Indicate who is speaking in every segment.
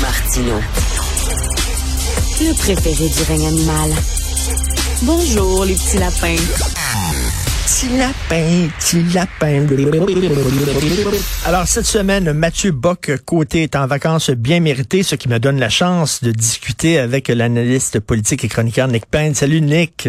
Speaker 1: Martino. Le préféré du règne animal. Bonjour, les petits lapins.
Speaker 2: Petit lapin, petit lapin. Alors, cette semaine, Mathieu Bock-Côté est en vacances bien méritées, ce qui me donne la chance de discuter avec l'analyste politique et chroniqueur Nick Payne. Salut, Nick.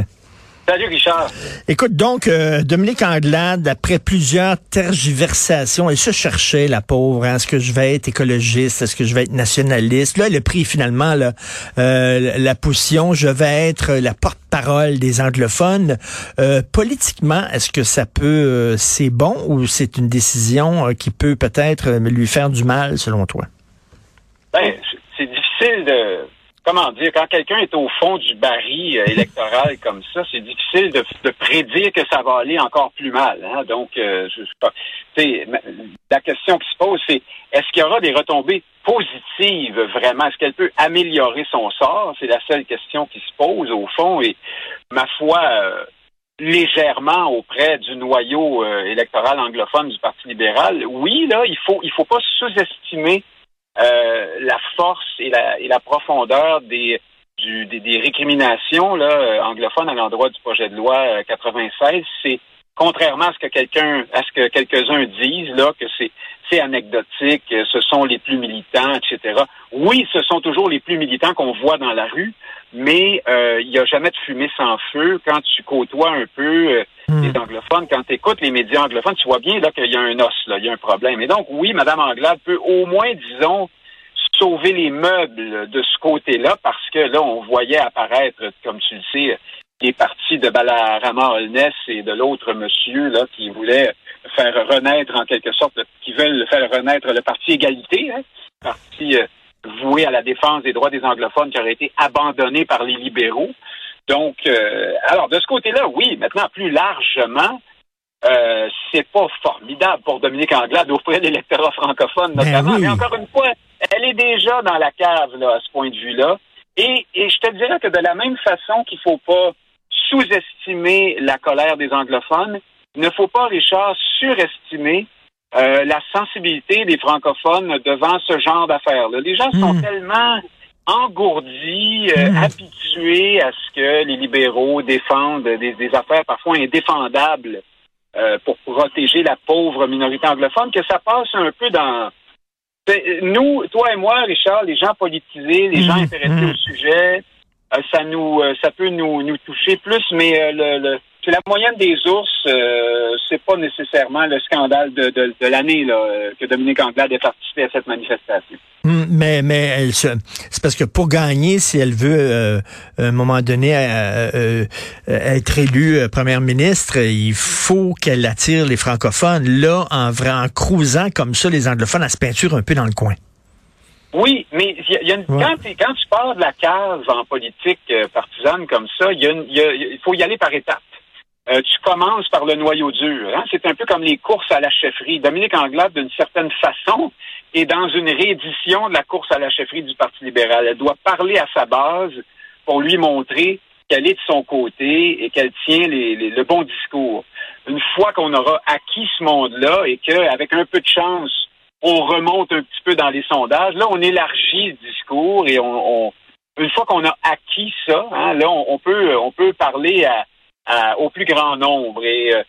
Speaker 3: Salut Richard.
Speaker 2: Écoute donc, euh, Dominique Anglade, après plusieurs tergiversations, elle se cherchait, la pauvre, hein, est-ce que je vais être écologiste, est-ce que je vais être nationaliste? Là, elle a pris finalement là, euh, la position, je vais être la porte-parole des anglophones. Euh, politiquement, est-ce que ça peut, c'est bon ou c'est une décision qui peut peut-être lui faire du mal, selon toi?
Speaker 3: Ben, c'est difficile de comment dire, quand quelqu'un est au fond du baril euh, électoral comme ça, c'est difficile de, prédire que ça va aller encore plus mal. Hein. Donc, euh, je, la question qui se pose, c'est est-ce qu'il y aura des retombées positives vraiment? Est-ce qu'elle peut améliorer son sort? C'est la seule question qui se pose au fond. Et ma foi, euh, légèrement auprès du noyau électoral anglophone du Parti libéral, oui, là, il faut il faut pas sous-estimer la force et la, et la profondeur des, du, des, récriminations là, euh, anglophones à l'endroit du projet de loi 96, euh, c'est contrairement à ce que quelqu'un, à ce que quelques-uns disent là, que c'est c'est anecdotique, ce sont les plus militants, etc. Oui, ce sont toujours les plus militants qu'on voit dans la rue, mais il n'y a jamais de fumée sans feu. Quand tu côtoies un peu hmm. les anglophones, quand tu écoutes les médias anglophones, tu vois bien là qu'il y a un os, il y a un problème. Et donc, oui, Madame Anglade peut au moins, disons, sauver les meubles de ce côté-là, parce que là, on voyait apparaître, comme tu le sais, les partis de Balarama Holness et de l'autre monsieur là qui voulait faire renaître en quelque sorte, qui veulent faire renaître le parti Égalité, hein, parti euh, voué à la défense des droits des anglophones qui aurait été abandonné par les libéraux. Donc, euh, alors de ce côté-là, oui. Maintenant, plus largement, euh, c'est pas formidable pour Dominique Anglade d'offrir l'électorat francophone, ben notamment. Mais encore une fois, elle est déjà dans la cave là, à ce point de vue-là. Et, et je te dirais que de la même façon qu'il faut pas sous-estimer la colère des anglophones, il ne faut pas, Richard, surestimer euh, la sensibilité des francophones devant ce genre d'affaires-là. Les gens sont hmm. tellement engourdis, euh, hmm. habitués à ce que les libéraux défendent des, des affaires parfois indéfendables euh, pour protéger la pauvre minorité anglophone que ça passe un peu dans nous, toi et moi, Richard, les gens politisés, les gens mmh, intéressés mmh. au sujet, euh, ça nous, ça peut nous, nous toucher plus, mais euh, le, c'est la moyenne des ours, c'est pas nécessairement le scandale de, de, de l'année que Dominique Anglade ait participé à cette manifestation.
Speaker 2: Mmh, mais mais elle c'est parce que pour gagner, si elle veut à un moment donné être élue première ministre, il faut qu'elle attire les francophones. Là, en, en crousant comme ça les anglophones, elle se peinture un peu dans le coin.
Speaker 3: Oui, mais y a une, quand, quand, tu pars de la case en politique euh, partisane comme ça, il faut y aller par étapes. Euh, tu commences par le noyau dur. Hein? C'est un peu comme les courses à la chefferie. Dominique Anglade, d'une certaine façon, est dans une réédition de la course à la chefferie du Parti libéral. Elle doit parler à sa base pour lui montrer qu'elle est de son côté et qu'elle tient les, le bon discours. Une fois qu'on aura acquis ce monde-là et qu'avec un peu de chance, on remonte un petit peu dans les sondages. Là, on élargit le discours et on, une fois qu'on a acquis ça, hein, là, on, peut on peut parler à, au plus grand nombre et euh,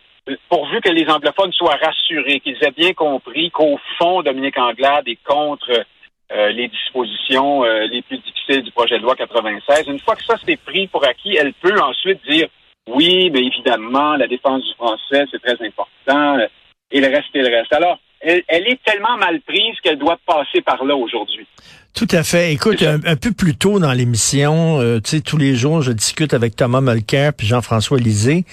Speaker 3: pourvu que les anglophones soient rassurés, qu'ils aient bien compris qu'au fond, Dominique Anglade est contre euh, les dispositions euh, les plus difficiles du projet de loi 96. Une fois que ça c'est pris pour acquis, elle peut ensuite dire oui, mais évidemment, la défense du français, c'est très important, et le reste et le reste. Alors, elle, est tellement mal prise qu'elle doit passer par là aujourd'hui.
Speaker 2: Tout à fait. Écoute, un, peu plus tôt dans l'émission, euh, tu sais, tous les jours, je discute avec Thomas Mulcair puis Jean-François Lisée,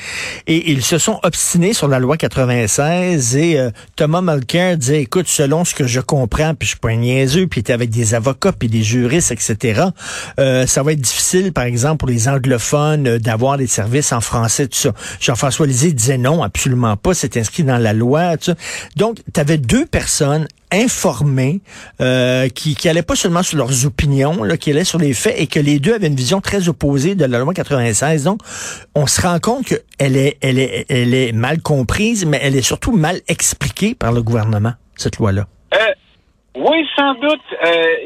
Speaker 2: et ils se sont obstinés sur la loi 96, et euh, Thomas Mulcair disait, écoute, selon ce que je comprends, puis je suis pas un niaiseux, puis était avec des avocats, puis des juristes, etc., euh, ça va être difficile, par exemple, pour les anglophones d'avoir des services en français, tout ça. Jean-François Lisée disait non, absolument pas, c'est inscrit dans la loi, tout ça. Donc, tu deux personnes informés, euh, qui, qui allaient pas seulement sur leurs opinions, là, qui allaient sur les faits, et que les deux avaient une vision très opposée de la loi 96. Donc, on se rend compte qu'elle est, elle est, elle est mal comprise, mais elle est surtout mal expliquée par le gouvernement, cette loi-là.
Speaker 3: Euh, oui, sans doute. Euh,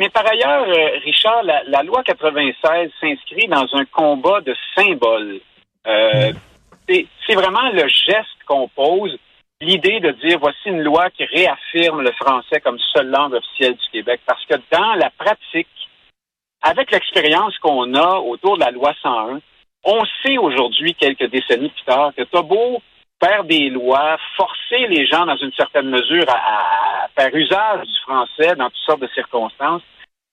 Speaker 3: Mais par ailleurs, euh, Richard, la, loi 96 s'inscrit dans un combat de symboles. Euh, c'est vraiment le geste qu'on pose, l'idée de dire voici une loi qui réaffirme le français comme seule langue officielle du Québec. Parce que dans la pratique, avec l'expérience qu'on a autour de la loi 101, on sait aujourd'hui, quelques décennies plus tard, que t'as beau faire des lois, forcer les gens dans une certaine mesure à, faire usage du français dans toutes sortes de circonstances,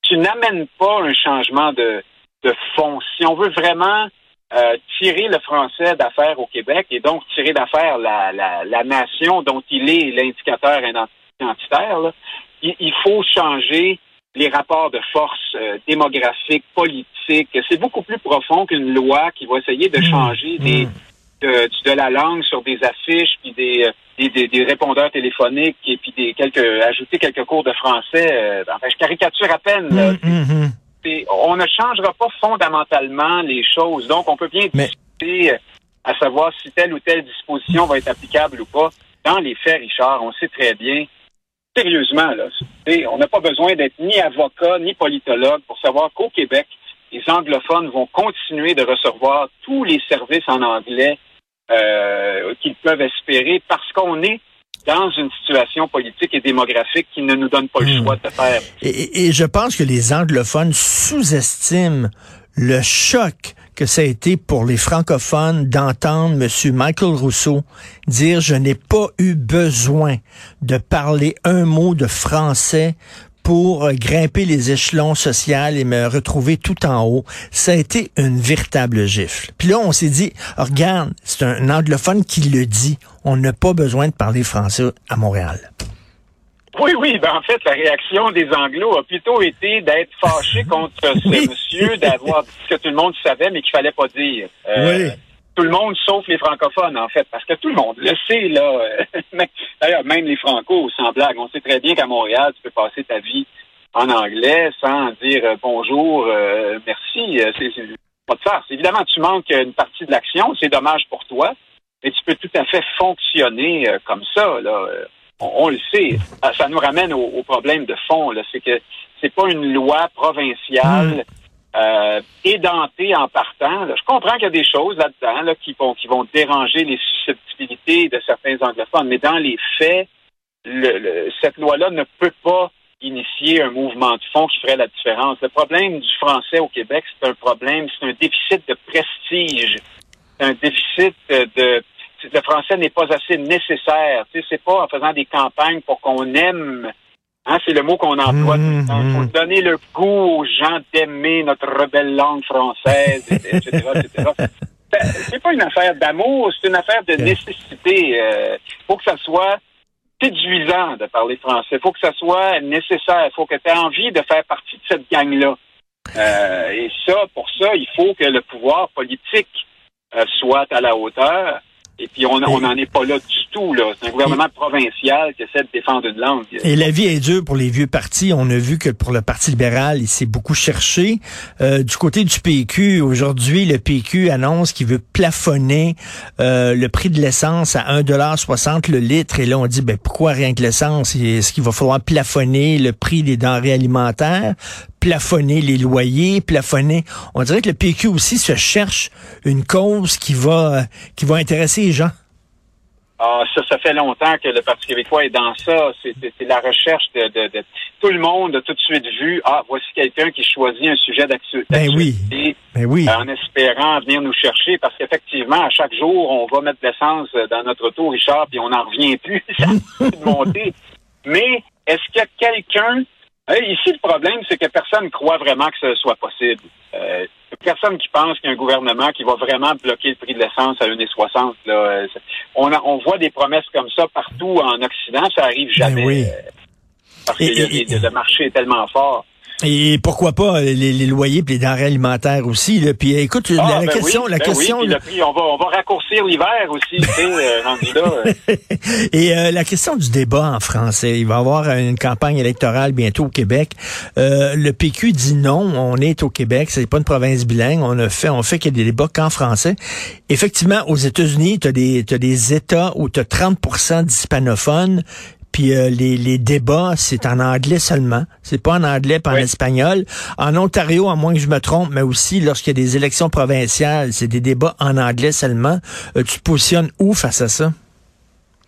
Speaker 3: tu n'amènes pas un changement de, de fond. Si on veut vraiment euh, tirer le français d'affaires au Québec et donc tirer d'affaires la, la, la, nation dont il est l'indicateur identitaire, il, faut changer les rapports de force euh, démographiques, politiques. C'est beaucoup plus profond qu'une loi qui va essayer de mmh. changer des, mmh de, de, la langue sur des affiches, puis des, des, des, répondeurs téléphoniques, et puis des quelques ajouter quelques cours de français. Euh, enfin, je caricature à peine. Hum, hum, On ne changera pas fondamentalement les choses. Donc, on peut bien discuter euh, à savoir si telle ou telle disposition va être applicable ou pas. Dans les faits, Richard, on sait très bien, sérieusement, là, on n'a pas besoin d'être ni avocat ni politologue pour savoir qu'au Québec, les anglophones vont continuer de recevoir tous les services en anglais euh, qu'ils peuvent espérer parce qu'on est dans une situation politique et démographique qui ne nous donne pas le hmm. choix de faire.
Speaker 2: Et, je pense que les anglophones sous-estiment le choc que ça a été pour les francophones d'entendre M. Michael Rousseau dire je n'ai pas eu besoin de parler un mot de français pour euh, grimper les échelons sociaux et me retrouver tout en haut. Ça a été une véritable gifle. Puis là, on s'est dit, regarde, c'est un anglophone qui le dit. On n'a pas besoin de parler français à Montréal.
Speaker 3: Oui, oui. Ben en fait, la réaction des Anglos a plutôt été d'être fâché contre ce monsieur, d'avoir dit ce que tout le monde savait, mais qu'il fallait pas dire.
Speaker 2: Euh, oui
Speaker 3: tout le monde sauf les francophones, en fait, parce que tout le monde le sait, là. D'ailleurs, même les francos, sans blague, on sait très bien qu'à Montréal, tu peux passer ta vie en anglais sans dire euh, bonjour, euh, merci. Euh, c'est pas de farce. Évidemment, tu manques une partie de l'action, c'est dommage pour toi, mais tu peux tout à fait fonctionner comme ça, là. On, le sait. Ça nous ramène au, problème de fond, là. C'est que c'est pas une loi provinciale. Hmm euh, édenté en partant. Je comprends qu'il y a des choses là-dedans qui, vont, qui vont déranger les susceptibilités de certains anglophones, mais dans les faits, le, cette loi-là ne peut pas initier un mouvement de fond qui ferait la différence. Le problème du français au Québec, c'est un problème, c'est un déficit de prestige, c'est un déficit de le français n'est pas assez nécessaire. Tu sais, c'est pas en faisant des campagnes pour qu'on aime Hein, c'est le mot qu'on emploie. Il mmh, faut mmh. donner le goût aux gens d'aimer notre rebelle langue française, etc., etc. Ben, c'est pas une affaire d'amour, c'est une affaire de nécessité. Il euh, faut que ça soit séduisant de parler français. Il faut que ça soit nécessaire. Il faut que tu aies envie de faire partie de cette gang-là. Euh, et ça, pour ça, il faut que le pouvoir politique euh, soit à la hauteur. Et puis, on n'en est pas là du tout. là. C'est un gouvernement provincial qui essaie de défendre une langue.
Speaker 2: Et la vie est dure pour les vieux partis. On a vu que pour le Parti libéral, il s'est beaucoup cherché. Euh, du côté du PQ, aujourd'hui, le PQ annonce qu'il veut plafonner euh, le prix de l'essence à 1,60 le litre. Et là, on dit, ben pourquoi rien que l'essence? Est-ce qu'il va falloir plafonner le prix des denrées alimentaires? Plafonner les loyers, plafonner. On dirait que le PQ aussi se cherche une cause qui va, qui va intéresser les gens.
Speaker 3: Ah, ça, ça fait longtemps que le Parti québécois est dans ça. C'est la recherche de, de, Tout le monde a tout de suite vu, ah, voici quelqu'un qui choisit un sujet d'actualité.
Speaker 2: Ben oui. Ben oui.
Speaker 3: En espérant venir nous chercher, parce qu'effectivement, à chaque jour, on va mettre de l'essence dans notre auto, Richard, puis on n'en revient plus. ça de monter. Mais est-ce qu'il y a quelqu'un ici, le problème, c'est que personne ne croit vraiment que ce soit possible. Euh, personne qui pense qu'il y a un gouvernement qui va vraiment bloquer le prix de l'essence à 1,60. Là. Euh, on, on voit des promesses comme ça partout en Occident, ça arrive ben jamais. oui. Euh, parce que le marché est tellement fort.
Speaker 2: Et pourquoi pas les, les loyers et les denrées alimentaires aussi. Là. Puis écoute, la,
Speaker 3: ah,
Speaker 2: ben question, la
Speaker 3: ben
Speaker 2: question.
Speaker 3: Oui, on va on va raccourcir l'hiver aussi, tu sais, euh, là.
Speaker 2: Et euh, la question du débat en français, il va y avoir une campagne électorale bientôt au Québec. Euh, le PQ dit non, on est au Québec, c'est pas une province bilingue, on a fait on fait qu'il y a des débats qu'en français. Effectivement, aux États-Unis, tu as des as des États où tu as 30% d'hispanophones puis euh, les, les débats, c'est en anglais seulement. C'est pas en anglais, pas en espagnol. En Ontario, à moins que je me trompe, mais aussi lorsqu'il y a des élections provinciales, c'est des débats en anglais seulement. Euh, tu te positionnes où face à ça?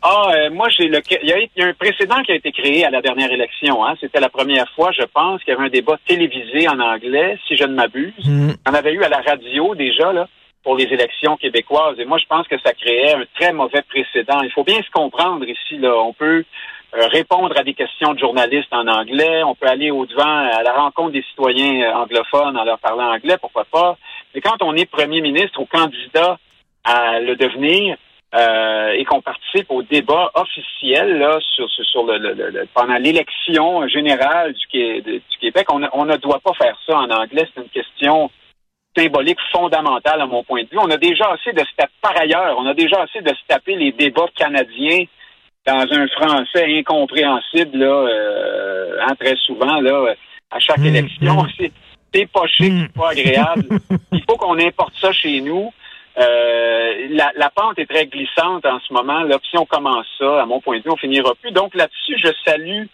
Speaker 3: Ah, euh, moi, j'ai le. Il y, a, un précédent qui a été créé à la dernière élection. Hein. C'était la première fois, je pense, qu'il y avait un débat télévisé en anglais, si je ne m'abuse. Mm. On avait eu à la radio déjà là pour les élections québécoises. Et moi, je pense que ça créait un très mauvais précédent. Il faut bien se comprendre ici. Là, on peut répondre à des questions de journalistes en anglais. On peut aller au devant à la rencontre des citoyens euh, anglophones en leur parlant anglais, pourquoi pas. Mais quand on est premier ministre ou candidat à le devenir, euh, et qu'on participe au débat officiel là, sur, sur le, pendant l'élection générale du, du Québec. On, on, ne doit pas faire ça en anglais. C'est une question symbolique fondamentale à mon point de vue. On a déjà assez de se taper, par ailleurs, on a déjà assez de se taper les débats canadiens dans un français incompréhensible, là, euh, hein, très souvent, là, à chaque mmh, élection. Mmh. C'est pas chic, mmh. c'est pas agréable. Il faut qu'on importe ça chez nous. Euh, la, la, pente est très glissante en ce moment. Là, si on commence ça, à mon point de vue, on finira plus. Donc là-dessus, je salue.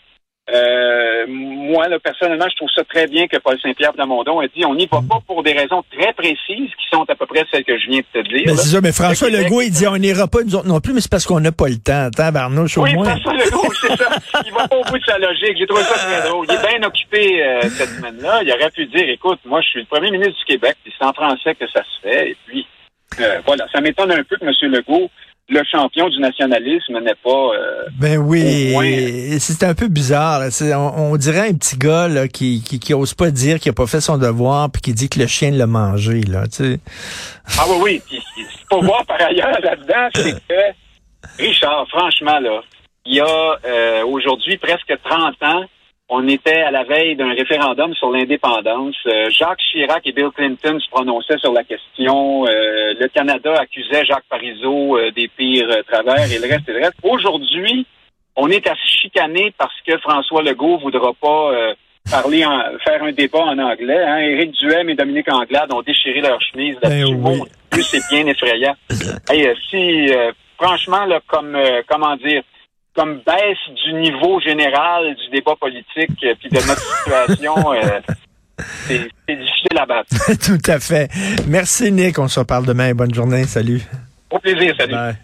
Speaker 3: Euh, moi, là, personnellement, je trouve ça très bien que Paul Saint-Pierre Plamondon ait dit on n'y va pas pour des raisons très précises qui sont à peu près celles que je viens de te dire.
Speaker 2: Mais c'est ça, mais François Legault, il dit on n'ira pas nous autres non plus, mais c'est parce qu'on n'a pas le temps. Attends, Barnouche, au
Speaker 3: oui,
Speaker 2: moins.
Speaker 3: François Legault, c'est ça. Il va pas au bout de sa logique. J'ai trouvé ça très drôle. Il est bien occupé euh, cette semaine-là. Il aurait pu dire écoute, moi, je suis le premier ministre du Québec, puis c'est en français que ça se fait, et puis euh, voilà, ça m'étonne un peu que M. Legault, le champion du nationalisme, n'est pas. Euh,
Speaker 2: ben oui, c'est un peu bizarre. On, dirait un petit gars là, qui, qui, qui ose pas dire qu'il a pas fait son devoir puis qui dit que le chien l'a mangé. Là,
Speaker 3: Ah oui, oui. Ce qu'il faut voir par ailleurs là-dedans, c'est que Richard, franchement, là, il y a euh, aujourd'hui presque 30 ans, on était à la veille d'un référendum sur l'indépendance. Euh, Jacques Chirac et Bill Clinton se prononçaient sur la question. Euh, le Canada accusait Jacques Parizeau euh, des pires travers et le reste et le reste. Aujourd'hui, on est à se chicaner parce que François Legault voudra pas parler en, faire un débat en anglais. Hein. Éric Duhem et Dominique Anglade ont déchiré leur chemise. Ben plus c'est bien effrayant. hey, si franchement, là, comme comment dire, comme baisse du niveau général du débat politique euh, puis de notre situation. Euh, c'est difficile à battre.
Speaker 2: Tout à fait. Merci, Nick. On se reparle demain. Bonne journée. Salut.
Speaker 3: Au plaisir. Salut.